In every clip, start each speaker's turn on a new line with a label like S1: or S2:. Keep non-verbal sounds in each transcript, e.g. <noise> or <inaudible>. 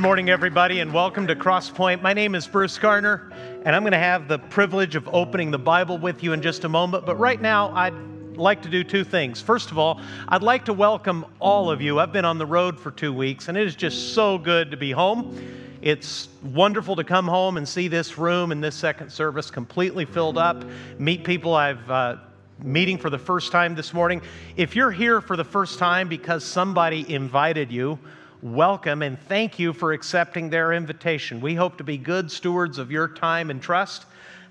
S1: morning, everybody, and welcome to Crosspoint. My name is Bruce Garner, and I'm going to have the privilege of opening the Bible with you in just a moment. But right now, I'd like to do two things. First of all, I'd like to welcome all of you. I've been on the road for two weeks, and it is just so good to be home. It's wonderful to come home and see this room and this second service completely filled up, meet people I've uh, meeting for the first time this morning. If you're here for the first time because somebody invited you, welcome and thank you for accepting their invitation. We hope to be good stewards of your time and trust.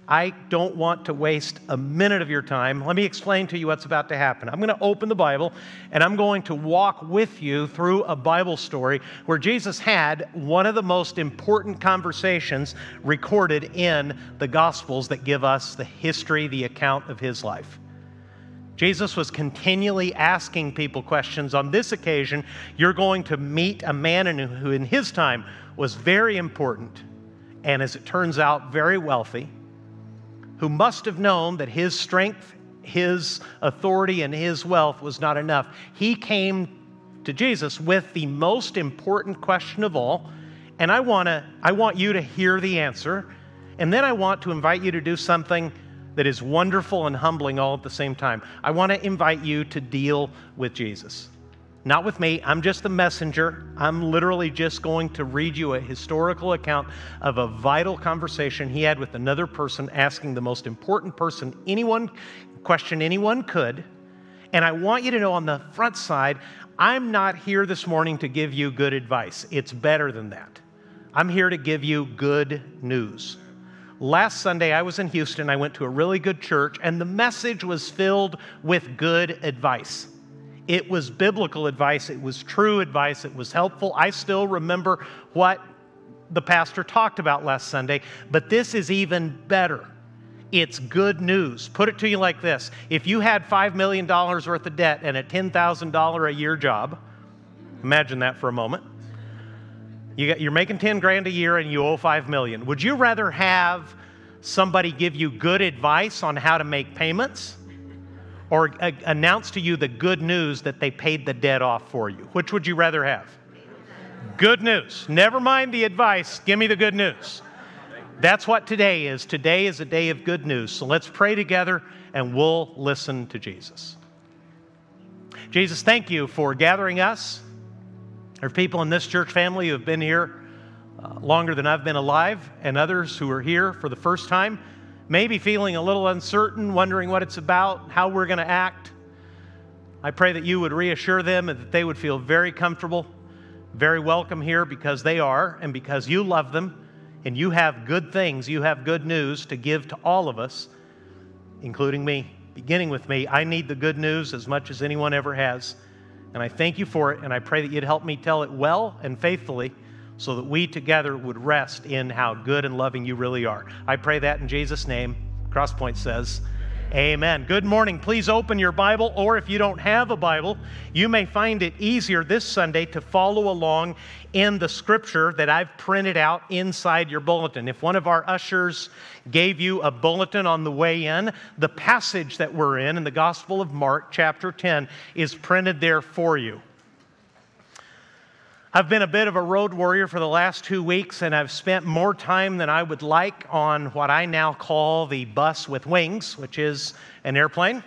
S1: I don't want to waste a minute of your time. Let me explain to you what's about to happen. I'm going to open the Bible and I'm going to walk with you through a Bible story where Jesus had one of the most important conversations recorded in the Gospels that give us the history, the account of his life. Jesus was continually asking people questions. On this occasion, you're going to meet a man who, in his time, was very important and, as it turns out, very wealthy, who must have known that his strength, his authority, and his wealth was not enough. He came to Jesus with the most important question of all, and I, wanna, I want you to hear the answer, and then I want to invite you to do something that is wonderful and humbling all at the same time. I want to invite you to deal with Jesus. Not with me, I'm just the messenger. I'm literally just going to read you a historical account of a vital conversation he had with another person, asking the most important person anyone question anyone could. And I want you to know on the front side, I'm not here this morning to give you good advice. It's better than that. I'm here to give you good news. Last Sunday, I was in Houston. I went to a really good church, and the message was filled with good advice. It was biblical advice, it was true advice, it was helpful. I still remember what the pastor talked about last Sunday, but this is even better. It's good news. Put it to you like this if you had $5 million worth of debt and a $10,000 a year job, imagine that for a moment you you're making 10 grand a year and you owe 5 million. Would you rather have somebody give you good advice on how to make payments or a- announce to you the good news that they paid the debt off for you? Which would you rather have? Good news. Never mind the advice, give me the good news. That's what today is. Today is a day of good news. So let's pray together and we'll listen to Jesus. Jesus, thank you for gathering us there are people in this church family who have been here uh, longer than I've been alive, and others who are here for the first time, maybe feeling a little uncertain, wondering what it's about, how we're going to act. I pray that you would reassure them and that they would feel very comfortable, very welcome here because they are, and because you love them, and you have good things, you have good news to give to all of us, including me. Beginning with me, I need the good news as much as anyone ever has. And I thank you for it, and I pray that you'd help me tell it well and faithfully so that we together would rest in how good and loving you really are. I pray that in Jesus' name. Crosspoint says, Amen. Good morning. Please open your Bible, or if you don't have a Bible, you may find it easier this Sunday to follow along in the scripture that I've printed out inside your bulletin. If one of our ushers gave you a bulletin on the way in, the passage that we're in, in the Gospel of Mark, chapter 10, is printed there for you. I've been a bit of a road warrior for the last two weeks, and I've spent more time than I would like on what I now call the bus with wings, which is an airplane.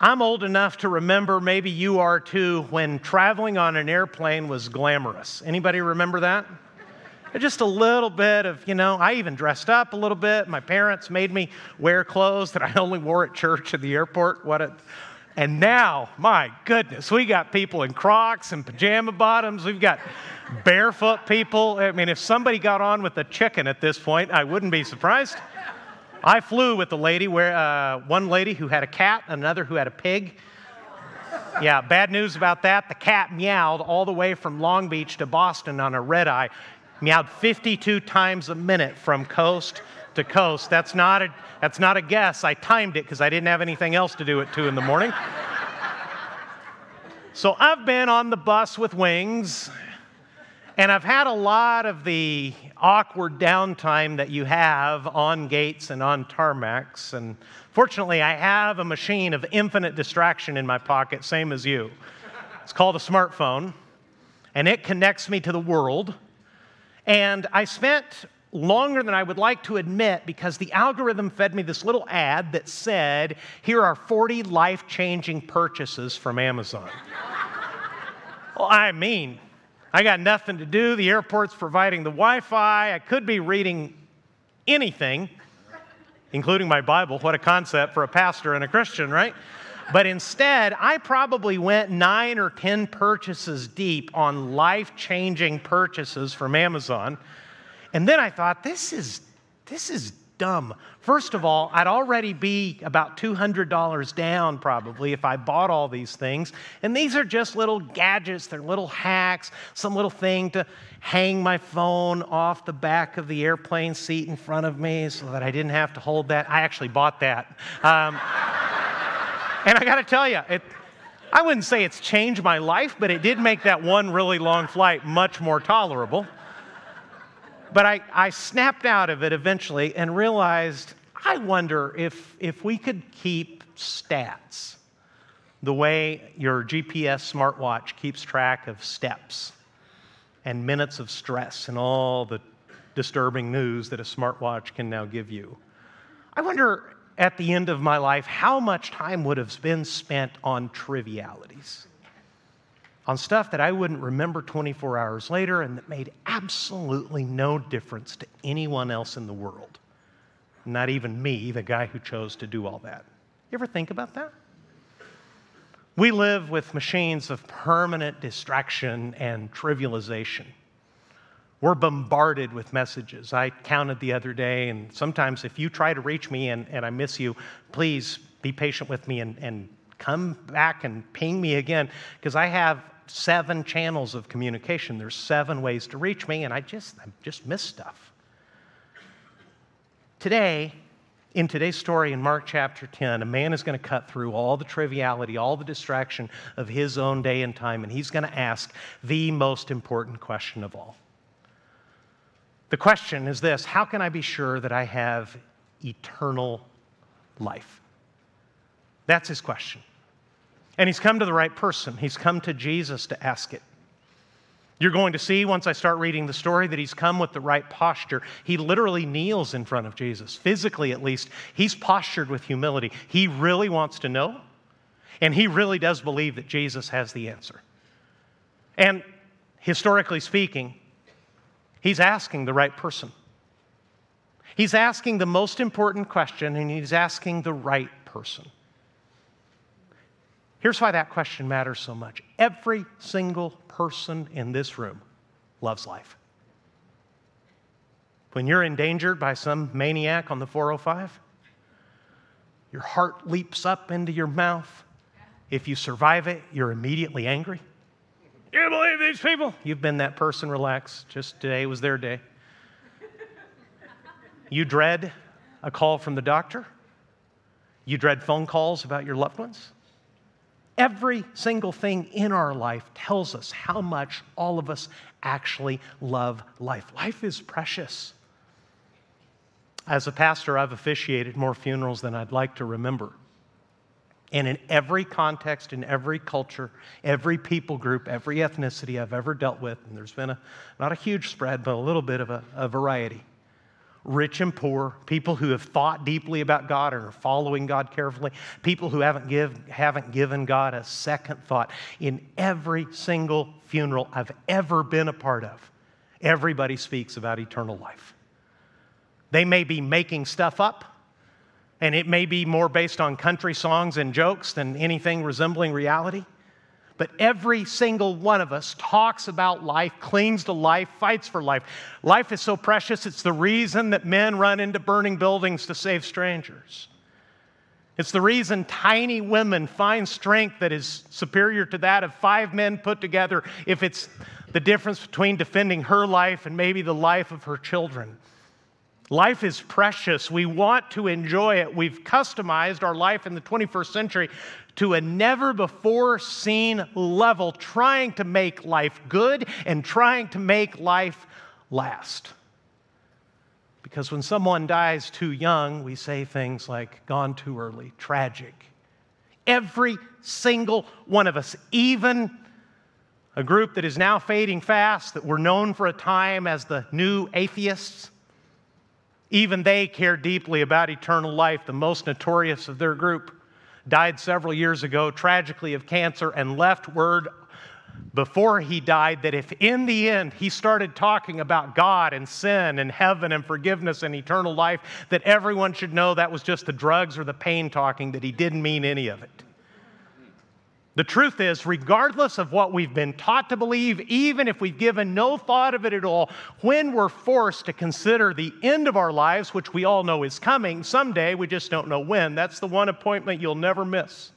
S1: I'm old enough to remember, maybe you are too, when traveling on an airplane was glamorous. Anybody remember that? Just a little bit of, you know, I even dressed up a little bit. My parents made me wear clothes that I only wore at church at the airport. What a and now, my goodness, we got people in Crocs and pajama bottoms. We've got barefoot people. I mean, if somebody got on with a chicken at this point, I wouldn't be surprised. I flew with a lady where uh, one lady who had a cat, another who had a pig. Yeah, bad news about that. The cat meowed all the way from Long Beach to Boston on a red eye, meowed 52 times a minute from coast to coast. That's not a, that's not a guess. I timed it because I didn't have anything else to do at 2 in the morning. <laughs> so I've been on the bus with wings, and I've had a lot of the awkward downtime that you have on gates and on tarmacs. And fortunately, I have a machine of infinite distraction in my pocket, same as you. It's called a smartphone. and it connects me to the world. And I spent longer than I would like to admit because the algorithm fed me this little ad that said, Here are 40 life changing purchases from Amazon. <laughs> well, I mean, I got nothing to do. The airport's providing the Wi Fi. I could be reading anything, including my Bible. What a concept for a pastor and a Christian, right? But instead, I probably went nine or 10 purchases deep on life changing purchases from Amazon. And then I thought, this is, this is dumb. First of all, I'd already be about $200 down probably if I bought all these things. And these are just little gadgets, they're little hacks, some little thing to hang my phone off the back of the airplane seat in front of me so that I didn't have to hold that. I actually bought that. Um, <laughs> and I got to tell you, it, I wouldn't say it's changed my life, but it did make that one really long flight much more tolerable. But I, I snapped out of it eventually and realized I wonder if, if we could keep stats the way your GPS smartwatch keeps track of steps and minutes of stress and all the disturbing news that a smartwatch can now give you. I wonder at the end of my life how much time would have been spent on trivialities on stuff that I wouldn't remember 24 hours later and that made absolutely no difference to anyone else in the world. Not even me, the guy who chose to do all that. You ever think about that? We live with machines of permanent distraction and trivialization. We're bombarded with messages. I counted the other day, and sometimes if you try to reach me and, and I miss you, please be patient with me and, and come back and ping me again because I have seven channels of communication. There's seven ways to reach me, and I just, I just miss stuff. Today, in today's story in Mark chapter 10, a man is going to cut through all the triviality, all the distraction of his own day and time, and he's going to ask the most important question of all. The question is this How can I be sure that I have eternal life? That's his question. And he's come to the right person. He's come to Jesus to ask it. You're going to see once I start reading the story that he's come with the right posture. He literally kneels in front of Jesus, physically at least. He's postured with humility. He really wants to know, and he really does believe that Jesus has the answer. And historically speaking, he's asking the right person. He's asking the most important question, and he's asking the right person. Here's why that question matters so much every single person in this room loves life. When you're endangered by some maniac on the 405, your heart leaps up into your mouth. If you survive it, you're immediately angry. You believe these people? You've been that person, relax. Just today was their day. You dread a call from the doctor. You dread phone calls about your loved ones. Every single thing in our life tells us how much all of us actually love life. Life is precious. As a pastor, I've officiated more funerals than I'd like to remember. And in every context, in every culture, every people group, every ethnicity I've ever dealt with, and there's been a, not a huge spread, but a little bit of a, a variety rich and poor, people who have thought deeply about God and are following God carefully, people who haven't, give, haven't given God a second thought. In every single funeral I've ever been a part of, everybody speaks about eternal life. They may be making stuff up, and it may be more based on country songs and jokes than anything resembling reality but every single one of us talks about life, clings to life, fights for life. Life is so precious, it's the reason that men run into burning buildings to save strangers. It's the reason tiny women find strength that is superior to that of five men put together if it's the difference between defending her life and maybe the life of her children. Life is precious. We want to enjoy it. We've customized our life in the 21st century to a never before seen level, trying to make life good and trying to make life last. Because when someone dies too young, we say things like, gone too early, tragic. Every single one of us, even a group that is now fading fast, that were known for a time as the new atheists. Even they care deeply about eternal life. The most notorious of their group died several years ago, tragically, of cancer, and left word before he died that if in the end he started talking about God and sin and heaven and forgiveness and eternal life, that everyone should know that was just the drugs or the pain talking, that he didn't mean any of it. The truth is, regardless of what we've been taught to believe, even if we've given no thought of it at all, when we're forced to consider the end of our lives, which we all know is coming someday, we just don't know when, that's the one appointment you'll never miss.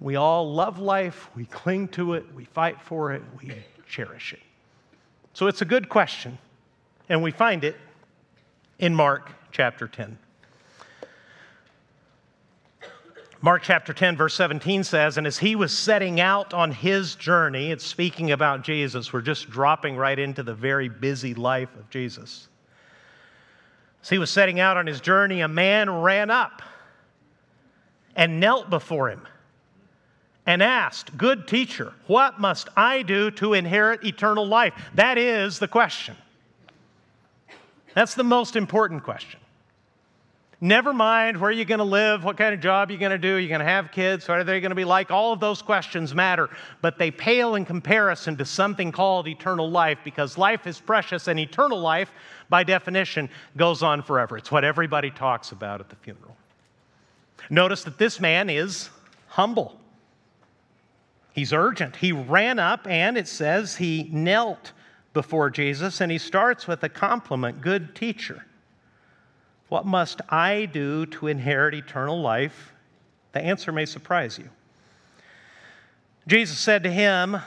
S1: We all love life, we cling to it, we fight for it, we cherish it. So it's a good question, and we find it in Mark chapter 10. Mark chapter 10, verse 17 says, And as he was setting out on his journey, it's speaking about Jesus. We're just dropping right into the very busy life of Jesus. As he was setting out on his journey, a man ran up and knelt before him and asked, Good teacher, what must I do to inherit eternal life? That is the question. That's the most important question. Never mind where you're going to live, what kind of job you're going to do, you're going to have kids, what are they going to be like? All of those questions matter, but they pale in comparison to something called eternal life because life is precious and eternal life, by definition, goes on forever. It's what everybody talks about at the funeral. Notice that this man is humble. He's urgent. He ran up and it says he knelt before Jesus and he starts with a compliment good teacher. What must I do to inherit eternal life? The answer may surprise you. Jesus said to him,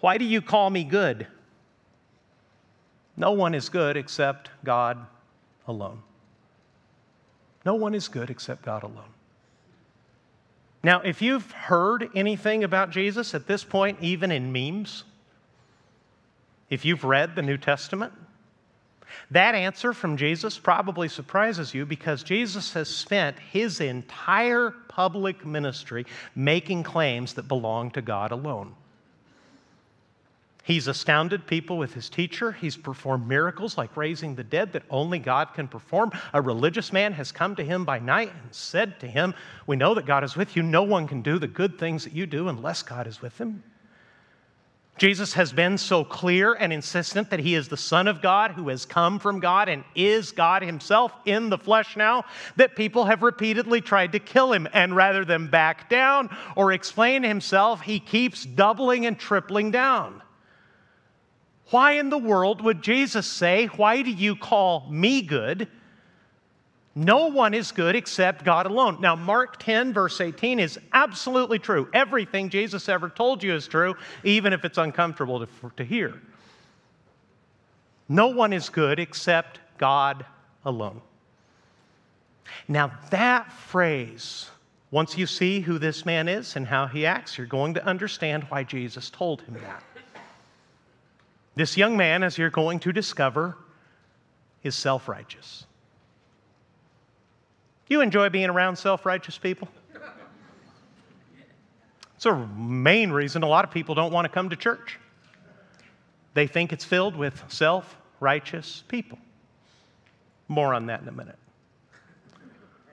S1: Why do you call me good? No one is good except God alone. No one is good except God alone. Now, if you've heard anything about Jesus at this point, even in memes, if you've read the New Testament, that answer from Jesus probably surprises you because Jesus has spent his entire public ministry making claims that belong to God alone. He's astounded people with his teacher. He's performed miracles like raising the dead that only God can perform. A religious man has come to him by night and said to him, We know that God is with you. No one can do the good things that you do unless God is with him. Jesus has been so clear and insistent that he is the Son of God who has come from God and is God himself in the flesh now that people have repeatedly tried to kill him. And rather than back down or explain himself, he keeps doubling and tripling down. Why in the world would Jesus say, Why do you call me good? No one is good except God alone. Now, Mark 10, verse 18 is absolutely true. Everything Jesus ever told you is true, even if it's uncomfortable to, to hear. No one is good except God alone. Now, that phrase, once you see who this man is and how he acts, you're going to understand why Jesus told him that. This young man, as you're going to discover, is self righteous. You enjoy being around self righteous people? It's a main reason a lot of people don't want to come to church. They think it's filled with self righteous people. More on that in a minute.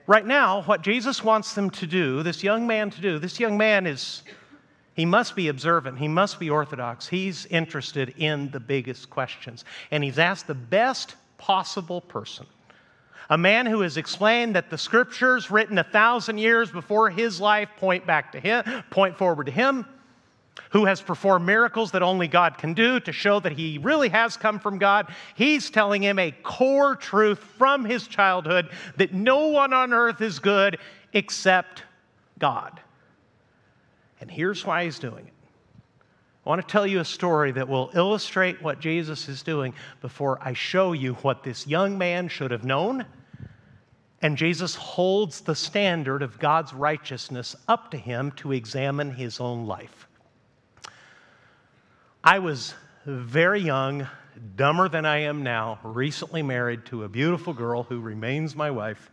S1: Right now, what Jesus wants them to do, this young man to do, this young man is, he must be observant, he must be orthodox. He's interested in the biggest questions. And he's asked the best possible person a man who has explained that the scriptures written a thousand years before his life point back to him, point forward to him, who has performed miracles that only God can do to show that he really has come from God. He's telling him a core truth from his childhood that no one on earth is good except God. And here's why he's doing it. I want to tell you a story that will illustrate what Jesus is doing before I show you what this young man should have known. And Jesus holds the standard of God's righteousness up to him to examine his own life. I was very young, dumber than I am now, recently married to a beautiful girl who remains my wife.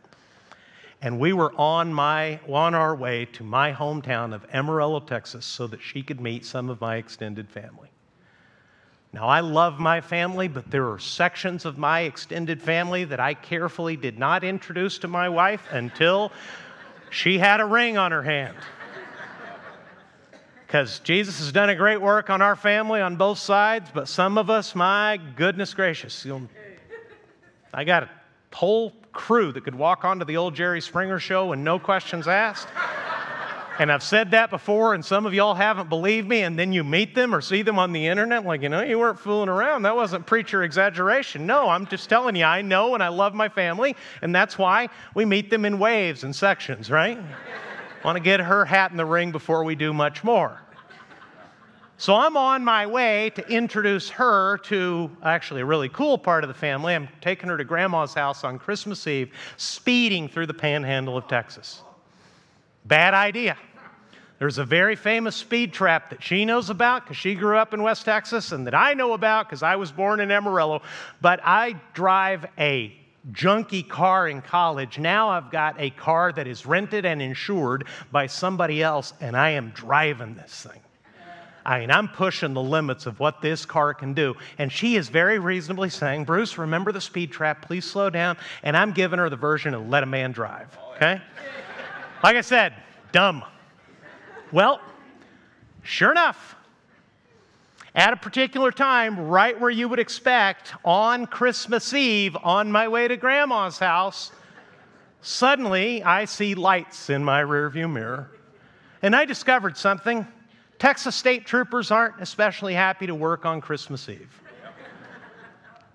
S1: And we were on, my, on our way to my hometown of Amarillo, Texas, so that she could meet some of my extended family. Now, I love my family, but there are sections of my extended family that I carefully did not introduce to my wife until she had a ring on her hand. Because Jesus has done a great work on our family on both sides, but some of us, my goodness gracious, I got a whole crew that could walk onto the old Jerry Springer show and no questions asked. And I've said that before, and some of y'all haven't believed me, and then you meet them or see them on the internet, like, you know, you weren't fooling around. That wasn't preacher exaggeration. No, I'm just telling you, I know and I love my family, and that's why we meet them in waves and sections, right? Want to get her hat in the ring before we do much more. So I'm on my way to introduce her to actually a really cool part of the family. I'm taking her to grandma's house on Christmas Eve, speeding through the panhandle of Texas. Bad idea. There's a very famous speed trap that she knows about because she grew up in West Texas and that I know about because I was born in Amarillo. But I drive a junky car in college. Now I've got a car that is rented and insured by somebody else, and I am driving this thing. I mean, I'm pushing the limits of what this car can do. And she is very reasonably saying, Bruce, remember the speed trap, please slow down. And I'm giving her the version of let a man drive, okay? Like I said, dumb. Well, sure enough, at a particular time, right where you would expect, on Christmas Eve, on my way to grandma's house, suddenly I see lights in my rearview mirror. And I discovered something. Texas state troopers aren't especially happy to work on Christmas Eve.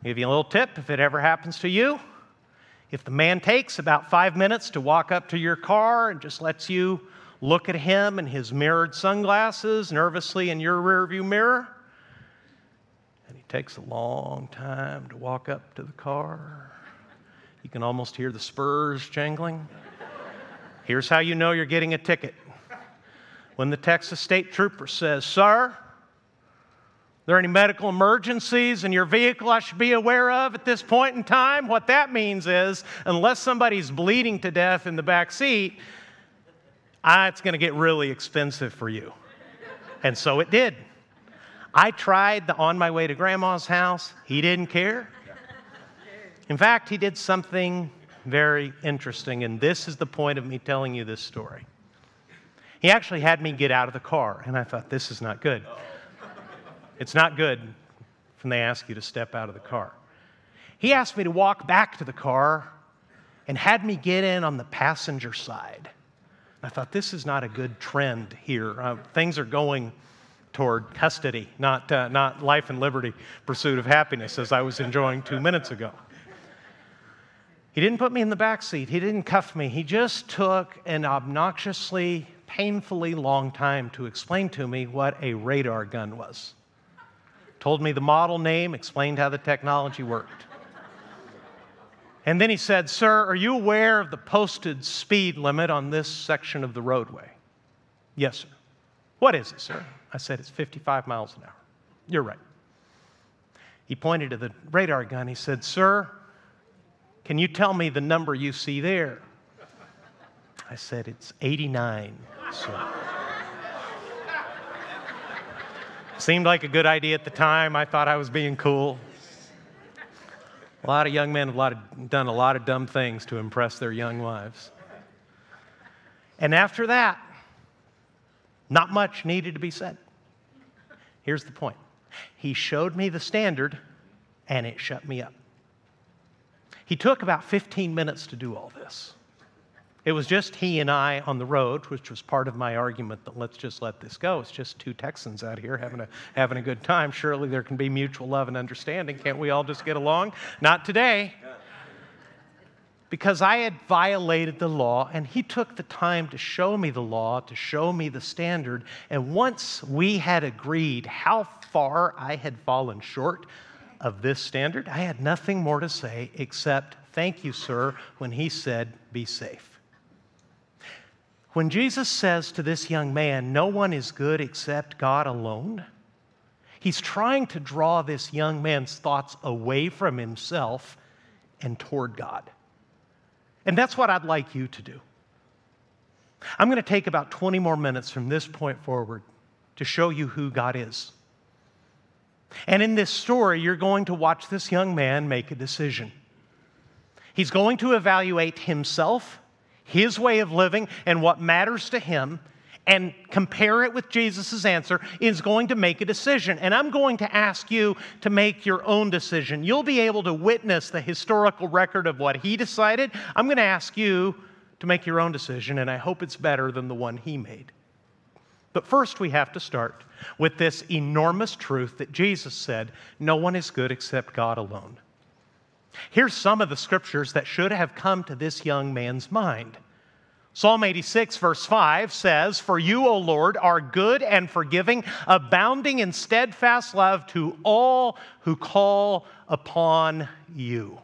S1: Give you a little tip if it ever happens to you. If the man takes about five minutes to walk up to your car and just lets you look at him and his mirrored sunglasses nervously in your rearview mirror. And he takes a long time to walk up to the car. You can almost hear the spurs jangling. Here's how you know you're getting a ticket. When the Texas State Trooper says, Sir, are there any medical emergencies in your vehicle I should be aware of at this point in time? What that means is, unless somebody's bleeding to death in the back seat, ah, it's going to get really expensive for you. And so it did. I tried the on my way to grandma's house. He didn't care. In fact, he did something very interesting, and this is the point of me telling you this story. He actually had me get out of the car, and I thought, this is not good. It's not good when they ask you to step out of the car. He asked me to walk back to the car and had me get in on the passenger side. I thought, this is not a good trend here. Uh, things are going toward custody, not, uh, not life and liberty, pursuit of happiness, as I was enjoying two minutes ago. He didn't put me in the back seat. He didn't cuff me. He just took an obnoxiously, painfully long time to explain to me what a radar gun was. Told me the model name, explained how the technology worked. And then he said, Sir, are you aware of the posted speed limit on this section of the roadway? Yes, sir. What is it, sir? I said, It's 55 miles an hour. You're right. He pointed to the radar gun. He said, Sir, can you tell me the number you see there? I said, It's 89, sir. Seemed like a good idea at the time. I thought I was being cool. A lot of young men have a of, done a lot of dumb things to impress their young wives. And after that, not much needed to be said. Here's the point He showed me the standard, and it shut me up. He took about 15 minutes to do all this. It was just he and I on the road, which was part of my argument that let's just let this go. It's just two Texans out here having a, having a good time. Surely there can be mutual love and understanding. Can't we all just get along? Not today. Because I had violated the law, and he took the time to show me the law, to show me the standard. And once we had agreed how far I had fallen short of this standard, I had nothing more to say except, Thank you, sir, when he said, Be safe. When Jesus says to this young man, No one is good except God alone, he's trying to draw this young man's thoughts away from himself and toward God. And that's what I'd like you to do. I'm going to take about 20 more minutes from this point forward to show you who God is. And in this story, you're going to watch this young man make a decision. He's going to evaluate himself, his way of living, and what matters to him, and compare it with Jesus' answer, is going to make a decision. And I'm going to ask you to make your own decision. You'll be able to witness the historical record of what he decided. I'm going to ask you to make your own decision, and I hope it's better than the one he made. But first, we have to start with this enormous truth that Jesus said no one is good except God alone. Here's some of the scriptures that should have come to this young man's mind. Psalm 86, verse 5 says, For you, O Lord, are good and forgiving, abounding in steadfast love to all who call upon you.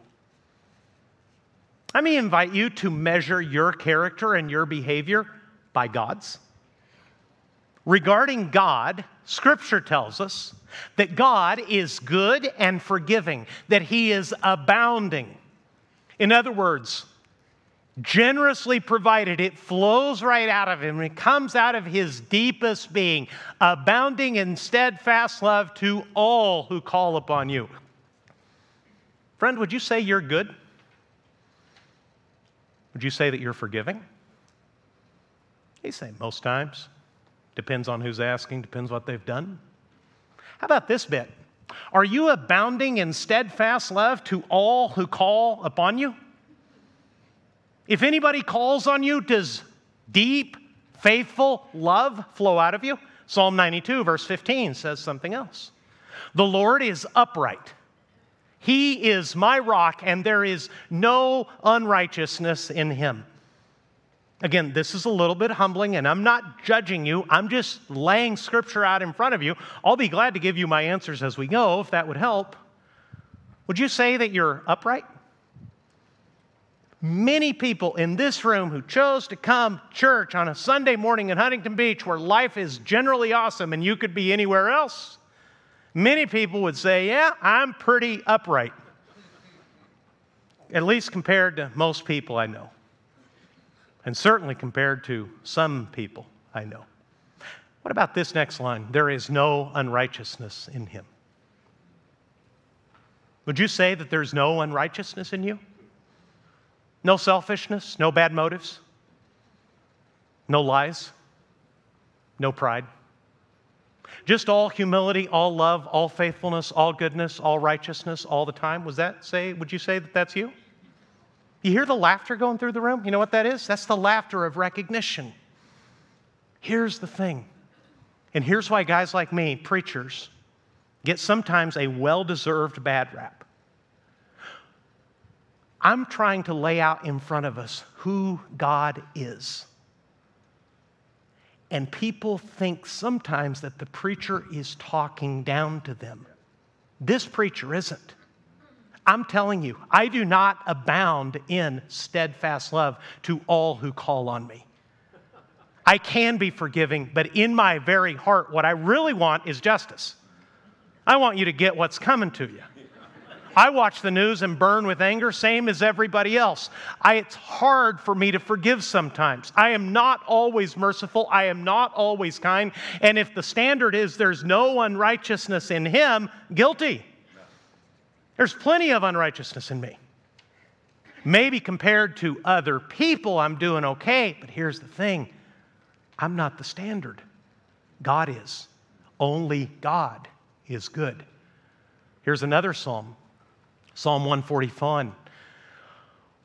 S1: Let me invite you to measure your character and your behavior by God's. Regarding God, Scripture tells us that God is good and forgiving, that He is abounding. In other words, generously provided, it flows right out of Him. It comes out of His deepest being, abounding in steadfast love to all who call upon you. Friend, would you say you're good? Would you say that you're forgiving? You say most times. Depends on who's asking, depends what they've done. How about this bit? Are you abounding in steadfast love to all who call upon you? If anybody calls on you, does deep, faithful love flow out of you? Psalm 92, verse 15 says something else. The Lord is upright he is my rock, and there is no unrighteousness in him. Again, this is a little bit humbling, and I'm not judging you. I'm just laying scripture out in front of you. I'll be glad to give you my answers as we go, if that would help. Would you say that you're upright? Many people in this room who chose to come church on a Sunday morning in Huntington Beach, where life is generally awesome and you could be anywhere else, Many people would say, Yeah, I'm pretty upright, at least compared to most people I know, and certainly compared to some people I know. What about this next line? There is no unrighteousness in him. Would you say that there's no unrighteousness in you? No selfishness, no bad motives, no lies, no pride? Just all humility, all love, all faithfulness, all goodness, all righteousness all the time. Was that say, would you say that that's you? You hear the laughter going through the room? You know what that is? That's the laughter of recognition. Here's the thing, and here's why guys like me, preachers, get sometimes a well deserved bad rap. I'm trying to lay out in front of us who God is. And people think sometimes that the preacher is talking down to them. This preacher isn't. I'm telling you, I do not abound in steadfast love to all who call on me. I can be forgiving, but in my very heart, what I really want is justice. I want you to get what's coming to you. I watch the news and burn with anger, same as everybody else. I, it's hard for me to forgive sometimes. I am not always merciful. I am not always kind. And if the standard is there's no unrighteousness in him, guilty. There's plenty of unrighteousness in me. Maybe compared to other people, I'm doing okay, but here's the thing I'm not the standard. God is. Only God is good. Here's another psalm Psalm 141.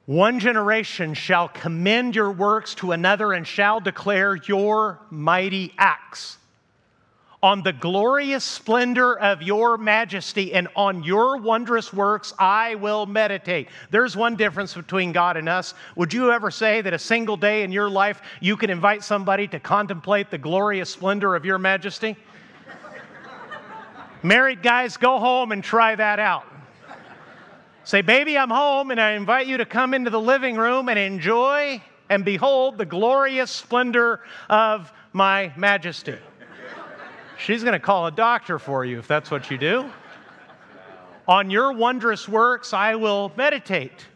S1: One generation shall commend your works to another and shall declare your mighty acts. On the glorious splendor of your majesty and on your wondrous works I will meditate. There's one difference between God and us. Would you ever say that a single day in your life you can invite somebody to contemplate the glorious splendor of your majesty? <laughs> Married guys, go home and try that out. Say, baby, I'm home, and I invite you to come into the living room and enjoy and behold the glorious splendor of my majesty. She's going to call a doctor for you if that's what you do. On your wondrous works, I will meditate.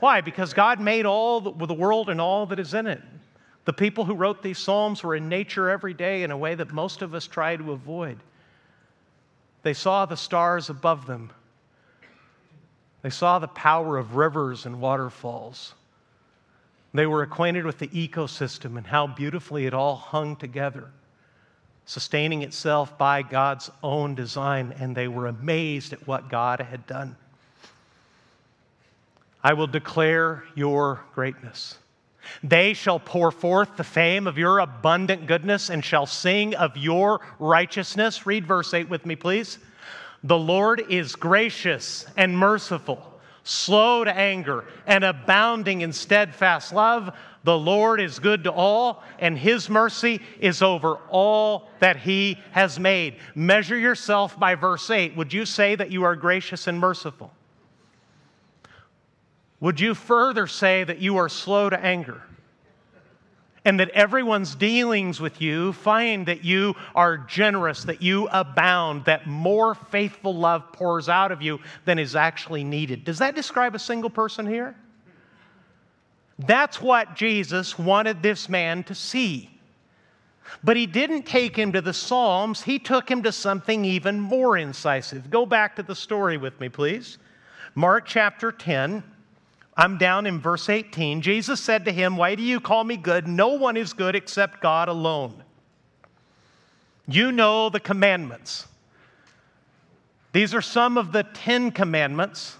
S1: Why? Because God made all the, the world and all that is in it. The people who wrote these Psalms were in nature every day in a way that most of us try to avoid. They saw the stars above them, they saw the power of rivers and waterfalls. They were acquainted with the ecosystem and how beautifully it all hung together, sustaining itself by God's own design, and they were amazed at what God had done. I will declare your greatness. They shall pour forth the fame of your abundant goodness and shall sing of your righteousness. Read verse 8 with me, please. The Lord is gracious and merciful, slow to anger, and abounding in steadfast love. The Lord is good to all, and his mercy is over all that he has made. Measure yourself by verse 8. Would you say that you are gracious and merciful? Would you further say that you are slow to anger? And that everyone's dealings with you find that you are generous, that you abound, that more faithful love pours out of you than is actually needed. Does that describe a single person here? That's what Jesus wanted this man to see. But he didn't take him to the Psalms, he took him to something even more incisive. Go back to the story with me, please. Mark chapter 10. I'm down in verse 18. Jesus said to him, Why do you call me good? No one is good except God alone. You know the commandments. These are some of the Ten Commandments.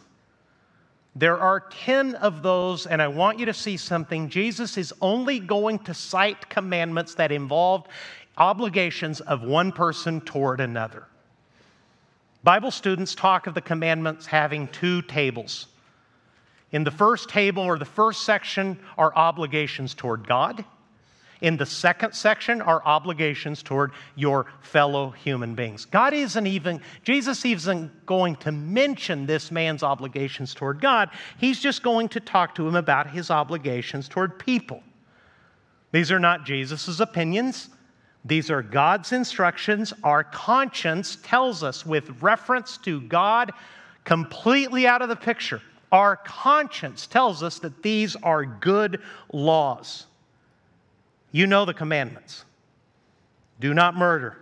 S1: There are 10 of those, and I want you to see something. Jesus is only going to cite commandments that involve obligations of one person toward another. Bible students talk of the commandments having two tables. In the first table or the first section are obligations toward God. In the second section are obligations toward your fellow human beings. God isn't even, Jesus isn't going to mention this man's obligations toward God. He's just going to talk to him about his obligations toward people. These are not Jesus' opinions. These are God's instructions. Our conscience tells us, with reference to God completely out of the picture, our conscience tells us that these are good laws. You know the commandments do not murder,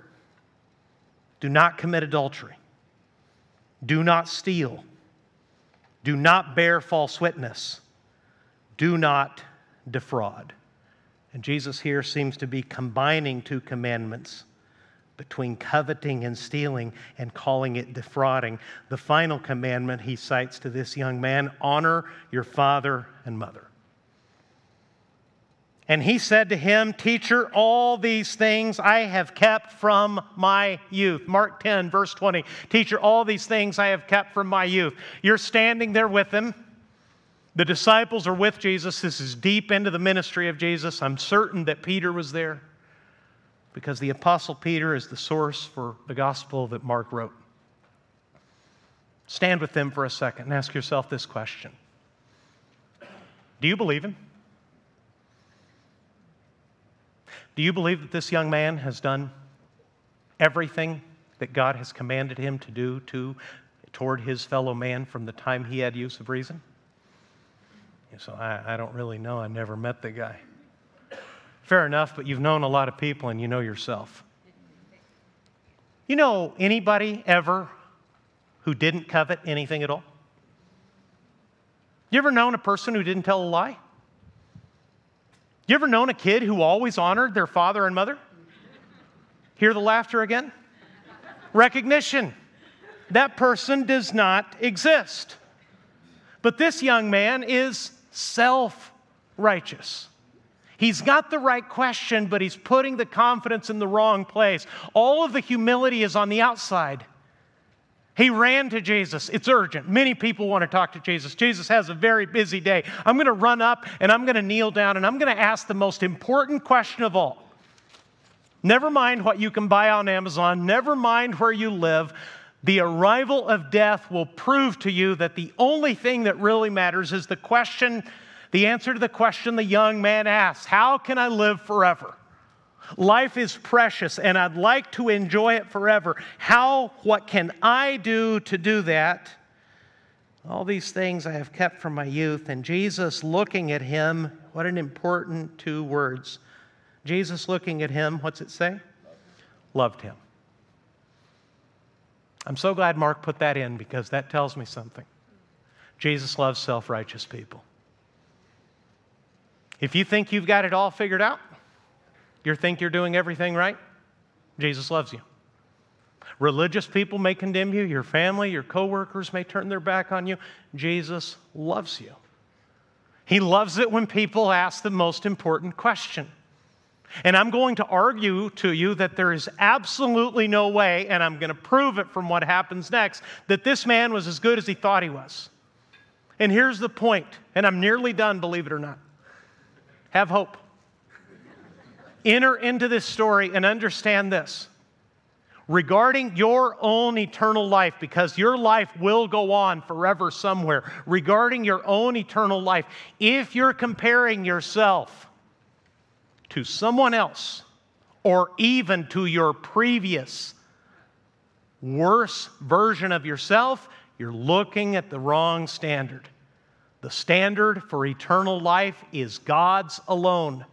S1: do not commit adultery, do not steal, do not bear false witness, do not defraud. And Jesus here seems to be combining two commandments between coveting and stealing and calling it defrauding. The final commandment he cites to this young man honor your father and mother. And he said to him, Teacher, all these things I have kept from my youth. Mark 10, verse 20. Teacher, all these things I have kept from my youth. You're standing there with him. The disciples are with Jesus. This is deep into the ministry of Jesus. I'm certain that Peter was there because the Apostle Peter is the source for the gospel that Mark wrote. Stand with them for a second and ask yourself this question Do you believe him? Do you believe that this young man has done everything that God has commanded him to do to, toward his fellow man from the time he had use of reason? So I, I don't really know. I never met the guy. Fair enough, but you've known a lot of people and you know yourself. You know anybody ever who didn't covet anything at all? You ever known a person who didn't tell a lie? You ever known a kid who always honored their father and mother? Hear the laughter again? Recognition. That person does not exist. But this young man is self righteous. He's got the right question, but he's putting the confidence in the wrong place. All of the humility is on the outside. He ran to Jesus. It's urgent. Many people want to talk to Jesus. Jesus has a very busy day. I'm going to run up and I'm going to kneel down and I'm going to ask the most important question of all. Never mind what you can buy on Amazon, never mind where you live. The arrival of death will prove to you that the only thing that really matters is the question the answer to the question the young man asks How can I live forever? Life is precious and I'd like to enjoy it forever. How, what can I do to do that? All these things I have kept from my youth. And Jesus looking at him, what an important two words. Jesus looking at him, what's it say? Loved him. I'm so glad Mark put that in because that tells me something. Jesus loves self righteous people. If you think you've got it all figured out, you think you're doing everything right, Jesus loves you. Religious people may condemn you, your family, your coworkers may turn their back on you. Jesus loves you. He loves it when people ask the most important question. And I'm going to argue to you that there is absolutely no way, and I'm going to prove it from what happens next, that this man was as good as he thought he was. And here's the point, and I'm nearly done, believe it or not. Have hope. Enter into this story and understand this regarding your own eternal life, because your life will go on forever somewhere, regarding your own eternal life, if you're comparing yourself to someone else or even to your previous worse version of yourself, you're looking at the wrong standard. The standard for eternal life is God's alone.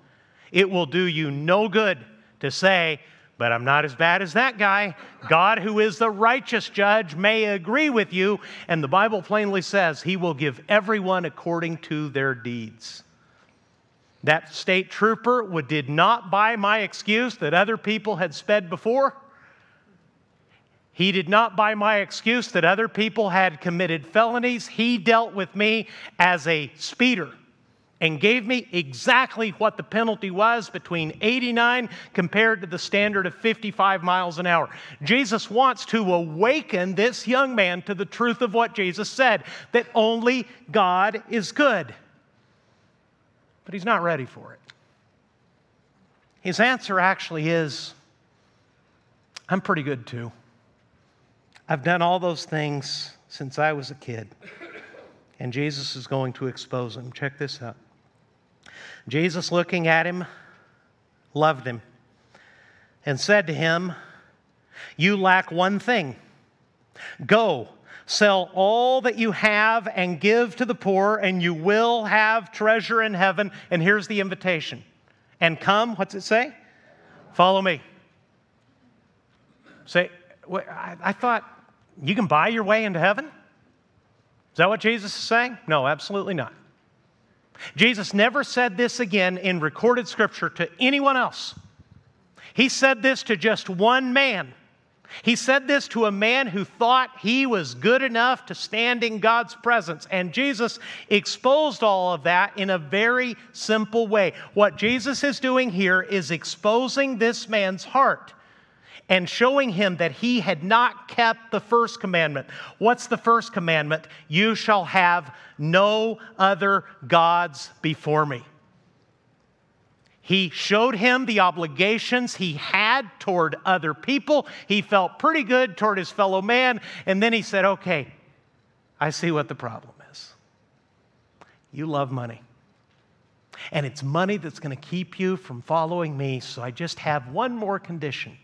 S1: It will do you no good to say, but I'm not as bad as that guy. God, who is the righteous judge, may agree with you. And the Bible plainly says he will give everyone according to their deeds. That state trooper would, did not buy my excuse that other people had sped before. He did not buy my excuse that other people had committed felonies. He dealt with me as a speeder and gave me exactly what the penalty was between 89 compared to the standard of 55 miles an hour. Jesus wants to awaken this young man to the truth of what Jesus said that only God is good but he's not ready for it. His answer actually is I'm pretty good too. I've done all those things since I was a kid. And Jesus is going to expose him. Check this out. Jesus, looking at him, loved him and said to him, You lack one thing. Go Sell all that you have and give to the poor, and you will have treasure in heaven. And here's the invitation. And come, what's it say? Follow me. Say, I thought you can buy your way into heaven? Is that what Jesus is saying? No, absolutely not. Jesus never said this again in recorded scripture to anyone else. He said this to just one man he said this to a man who thought he was good enough to stand in God's presence. And Jesus exposed all of that in a very simple way. What Jesus is doing here is exposing this man's heart and showing him that he had not kept the first commandment. What's the first commandment? You shall have no other gods before me. He showed him the obligations he had toward other people. He felt pretty good toward his fellow man. And then he said, Okay, I see what the problem is. You love money. And it's money that's going to keep you from following me. So I just have one more condition.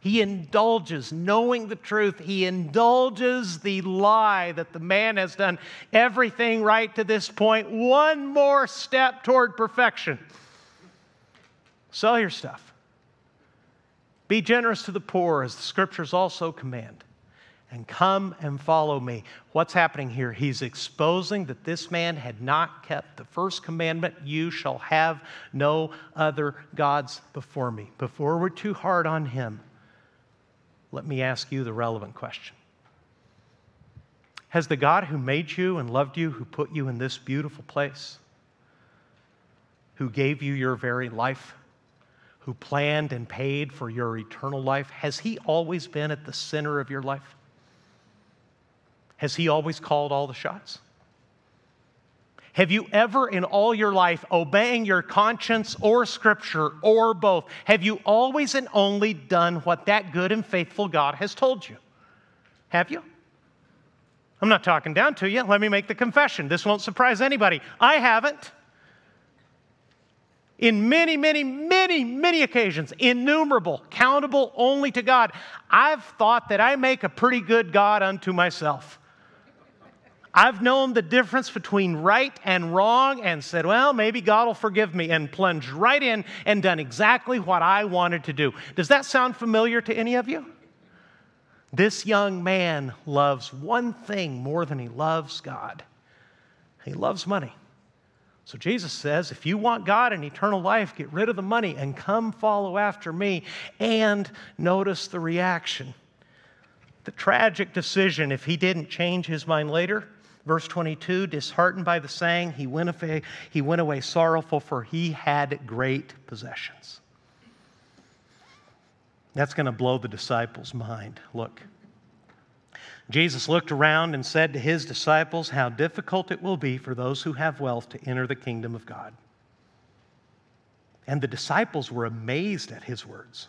S1: He indulges, knowing the truth, he indulges the lie that the man has done everything right to this point, one more step toward perfection. Sell your stuff. Be generous to the poor, as the scriptures also command. And come and follow me. What's happening here? He's exposing that this man had not kept the first commandment you shall have no other gods before me. Before we're too hard on him, let me ask you the relevant question Has the God who made you and loved you, who put you in this beautiful place, who gave you your very life, who planned and paid for your eternal life, has He always been at the center of your life? Has He always called all the shots? Have you ever in all your life, obeying your conscience or scripture or both, have you always and only done what that good and faithful God has told you? Have you? I'm not talking down to you. Let me make the confession. This won't surprise anybody. I haven't in many, many, many, many occasions, innumerable, countable only to God, I've thought that I make a pretty good God unto myself. I've known the difference between right and wrong and said, well, maybe God will forgive me, and plunged right in and done exactly what I wanted to do. Does that sound familiar to any of you? This young man loves one thing more than he loves God he loves money. So Jesus says, if you want God and eternal life, get rid of the money and come follow after me. And notice the reaction. The tragic decision if he didn't change his mind later. Verse 22 disheartened by the saying, he went away, he went away sorrowful, for he had great possessions. That's going to blow the disciples' mind. Look. Jesus looked around and said to his disciples, How difficult it will be for those who have wealth to enter the kingdom of God. And the disciples were amazed at his words.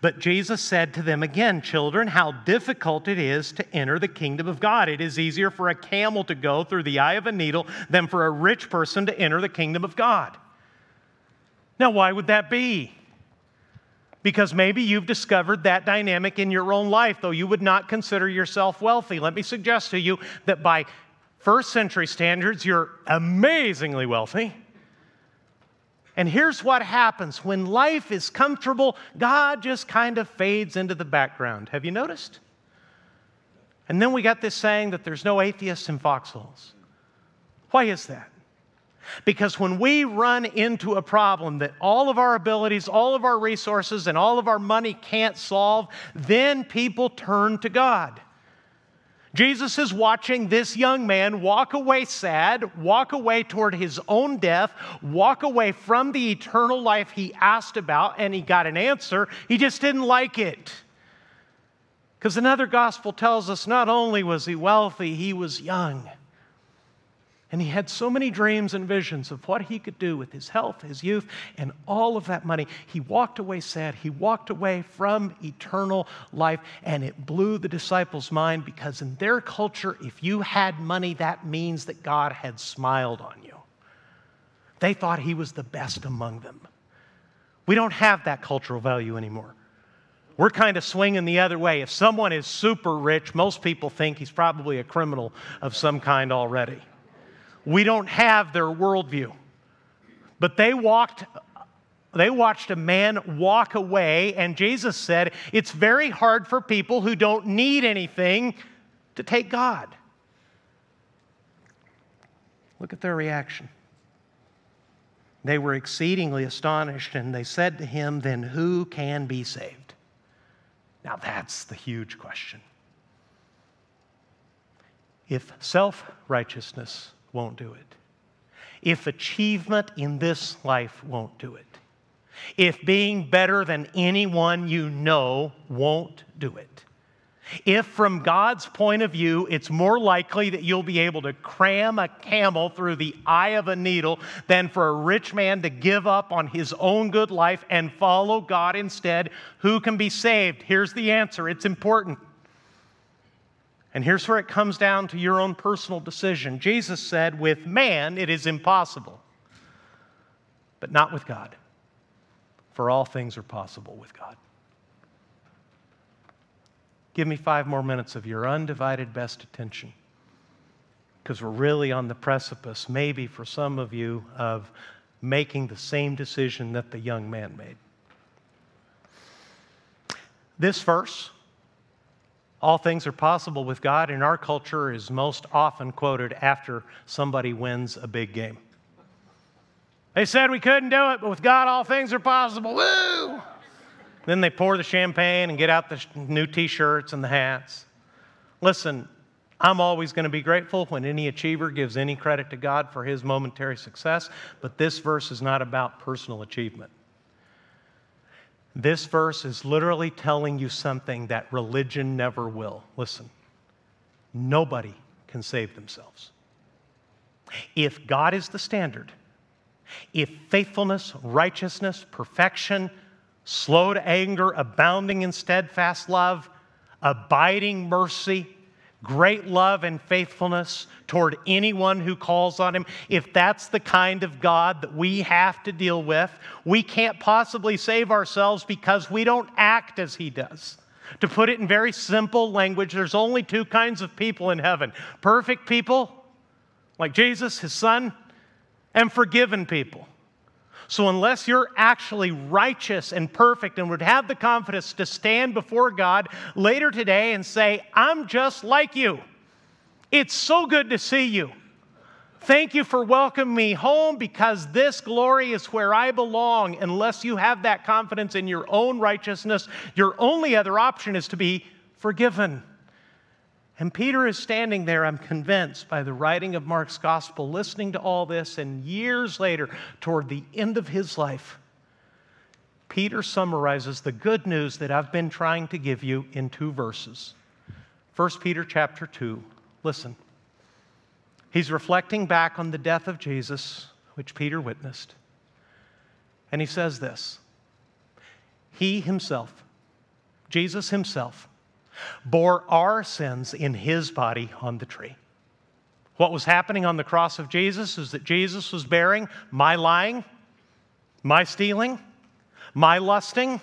S1: But Jesus said to them again, Children, how difficult it is to enter the kingdom of God. It is easier for a camel to go through the eye of a needle than for a rich person to enter the kingdom of God. Now, why would that be? because maybe you've discovered that dynamic in your own life, though you would not consider yourself wealthy. Let me suggest to you that by first century standards, you're amazingly wealthy. And here's what happens when life is comfortable, God just kind of fades into the background. Have you noticed? And then we got this saying that there's no atheists in foxholes. Why is that? Because when we run into a problem that all of our abilities, all of our resources, and all of our money can't solve, then people turn to God. Jesus is watching this young man walk away sad, walk away toward his own death, walk away from the eternal life he asked about, and he got an answer. He just didn't like it. Because another gospel tells us not only was he wealthy, he was young. And he had so many dreams and visions of what he could do with his health, his youth, and all of that money. He walked away sad. He walked away from eternal life, and it blew the disciples' mind because in their culture, if you had money, that means that God had smiled on you. They thought he was the best among them. We don't have that cultural value anymore. We're kind of swinging the other way. If someone is super rich, most people think he's probably a criminal of some kind already. We don't have their worldview. But they walked they watched a man walk away, and Jesus said, It's very hard for people who don't need anything to take God. Look at their reaction. They were exceedingly astonished, and they said to him, Then who can be saved? Now that's the huge question. If self righteousness won't do it. If achievement in this life won't do it. If being better than anyone you know won't do it. If, from God's point of view, it's more likely that you'll be able to cram a camel through the eye of a needle than for a rich man to give up on his own good life and follow God instead, who can be saved? Here's the answer it's important. And here's where it comes down to your own personal decision. Jesus said, With man it is impossible, but not with God. For all things are possible with God. Give me five more minutes of your undivided best attention. Because we're really on the precipice, maybe for some of you, of making the same decision that the young man made. This verse, all things are possible with God in our culture is most often quoted after somebody wins a big game. They said we couldn't do it, but with God, all things are possible. Woo! Then they pour the champagne and get out the new t shirts and the hats. Listen, I'm always going to be grateful when any achiever gives any credit to God for his momentary success, but this verse is not about personal achievement. This verse is literally telling you something that religion never will. Listen, nobody can save themselves. If God is the standard, if faithfulness, righteousness, perfection, slow to anger, abounding in steadfast love, abiding mercy, great love and faithfulness toward anyone who calls on him, if that's the kind of God that we have to deal with, we can't possibly save ourselves because we don't act as he does. To put it in very simple language, there's only two kinds of people in heaven perfect people, like Jesus, his son, and forgiven people. So, unless you're actually righteous and perfect and would have the confidence to stand before God later today and say, I'm just like you, it's so good to see you. Thank you for welcoming me home because this glory is where I belong. Unless you have that confidence in your own righteousness, your only other option is to be forgiven. And Peter is standing there, I'm convinced, by the writing of Mark's gospel, listening to all this, and years later, toward the end of his life, Peter summarizes the good news that I've been trying to give you in two verses. 1 Peter chapter 2. Listen. He's reflecting back on the death of Jesus, which Peter witnessed. And he says this He himself, Jesus himself, bore our sins in his body on the tree. What was happening on the cross of Jesus is that Jesus was bearing my lying, my stealing, my lusting,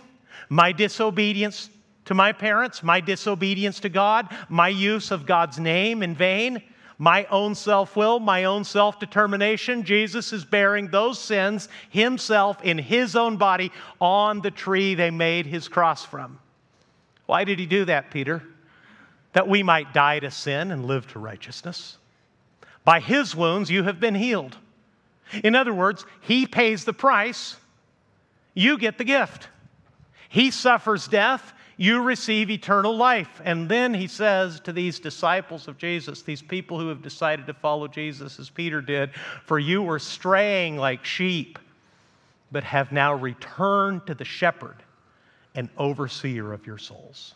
S1: my disobedience to my parents, my disobedience to God, my use of God's name in vain my own self will, my own self determination. Jesus is bearing those sins himself in his own body on the tree they made his cross from. Why did he do that, Peter? That we might die to sin and live to righteousness. By his wounds you have been healed. In other words, he pays the price, you get the gift. He suffers death, you receive eternal life. And then he says to these disciples of Jesus, these people who have decided to follow Jesus as Peter did, For you were straying like sheep, but have now returned to the shepherd and overseer of your souls.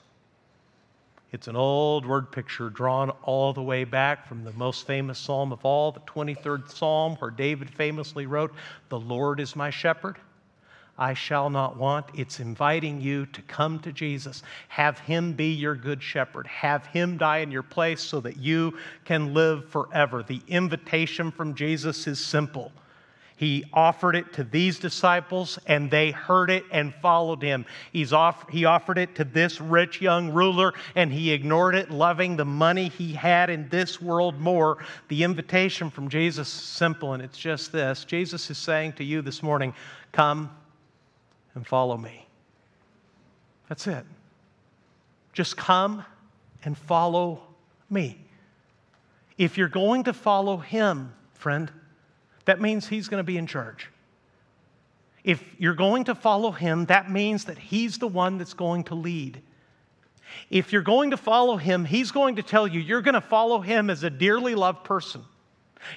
S1: It's an old word picture drawn all the way back from the most famous psalm of all, the 23rd psalm, where David famously wrote, The Lord is my shepherd. I shall not want. It's inviting you to come to Jesus. Have Him be your good shepherd. Have Him die in your place so that you can live forever. The invitation from Jesus is simple. He offered it to these disciples, and they heard it and followed him. He's off, he offered it to this rich young ruler, and he ignored it, loving the money he had in this world more. The invitation from Jesus is simple, and it's just this Jesus is saying to you this morning, Come and follow me. That's it. Just come and follow me. If you're going to follow him, friend, that means he's going to be in charge. If you're going to follow him, that means that he's the one that's going to lead. If you're going to follow him, he's going to tell you you're going to follow him as a dearly loved person.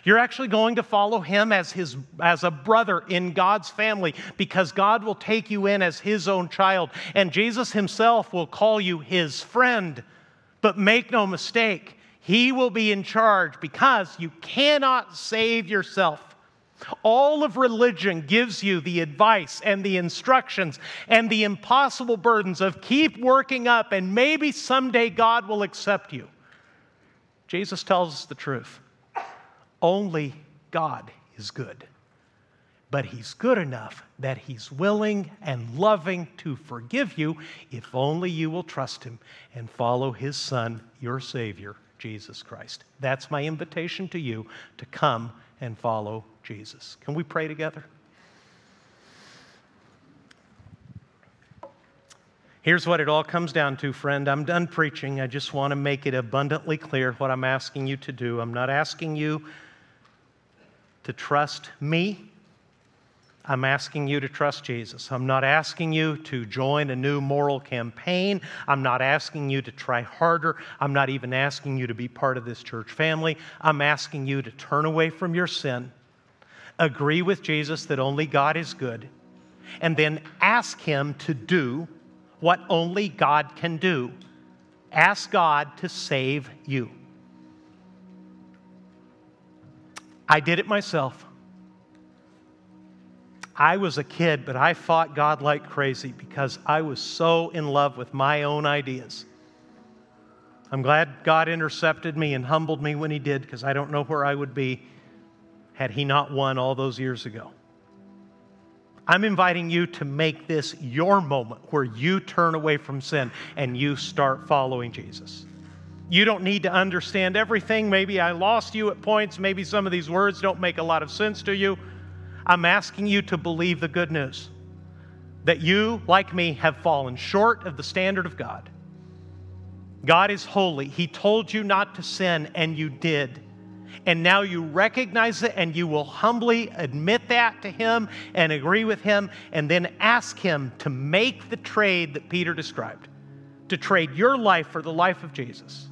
S1: You're actually going to follow him as, his, as a brother in God's family because God will take you in as his own child. And Jesus himself will call you his friend. But make no mistake, he will be in charge because you cannot save yourself. All of religion gives you the advice and the instructions and the impossible burdens of keep working up and maybe someday God will accept you. Jesus tells us the truth. Only God is good. But He's good enough that He's willing and loving to forgive you if only you will trust Him and follow His Son, your Savior, Jesus Christ. That's my invitation to you to come and follow Jesus. Can we pray together? Here's what it all comes down to, friend. I'm done preaching. I just want to make it abundantly clear what I'm asking you to do. I'm not asking you to trust me. I'm asking you to trust Jesus. I'm not asking you to join a new moral campaign. I'm not asking you to try harder. I'm not even asking you to be part of this church family. I'm asking you to turn away from your sin, agree with Jesus that only God is good, and then ask Him to do what only God can do. Ask God to save you. I did it myself. I was a kid, but I fought God like crazy because I was so in love with my own ideas. I'm glad God intercepted me and humbled me when He did because I don't know where I would be had He not won all those years ago. I'm inviting you to make this your moment where you turn away from sin and you start following Jesus. You don't need to understand everything. Maybe I lost you at points. Maybe some of these words don't make a lot of sense to you. I'm asking you to believe the good news that you, like me, have fallen short of the standard of God. God is holy. He told you not to sin, and you did. And now you recognize it, and you will humbly admit that to Him and agree with Him, and then ask Him to make the trade that Peter described to trade your life for the life of Jesus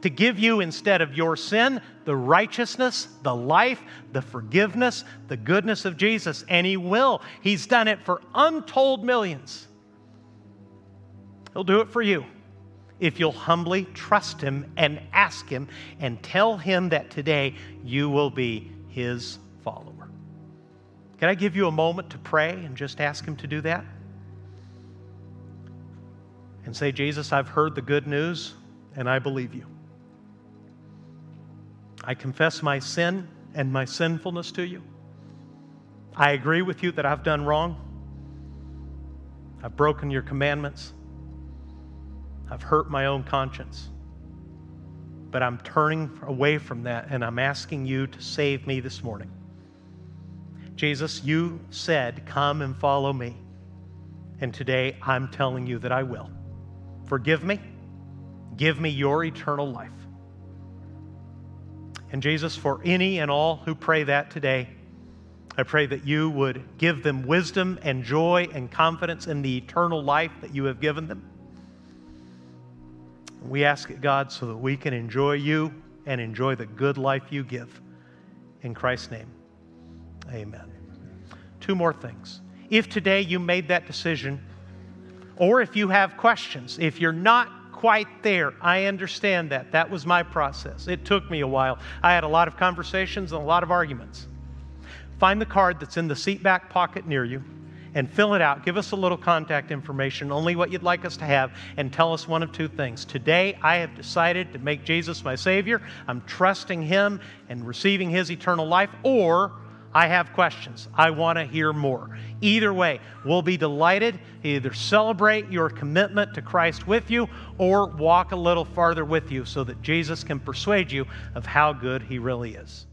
S1: to give you, instead of your sin, the righteousness, the life, the forgiveness, the goodness of Jesus. And He will. He's done it for untold millions. He'll do it for you if you'll humbly trust Him and ask Him and tell Him that today you will be His follower. Can I give you a moment to pray and just ask Him to do that? And say, Jesus, I've heard the good news and I believe you. I confess my sin and my sinfulness to you. I agree with you that I've done wrong. I've broken your commandments. I've hurt my own conscience. But I'm turning away from that and I'm asking you to save me this morning. Jesus, you said, Come and follow me. And today I'm telling you that I will. Forgive me. Give me your eternal life. And Jesus, for any and all who pray that today, I pray that you would give them wisdom and joy and confidence in the eternal life that you have given them. We ask it, God, so that we can enjoy you and enjoy the good life you give. In Christ's name, amen. Two more things. If today you made that decision, or if you have questions, if you're not quite there. I understand that. That was my process. It took me a while. I had a lot of conversations and a lot of arguments. Find the card that's in the seat back pocket near you and fill it out. Give us a little contact information, only what you'd like us to have, and tell us one of two things. Today, I have decided to make Jesus my Savior. I'm trusting Him and receiving His eternal life, or I have questions. I want to hear more. Either way, we'll be delighted to either celebrate your commitment to Christ with you or walk a little farther with you so that Jesus can persuade you of how good he really is.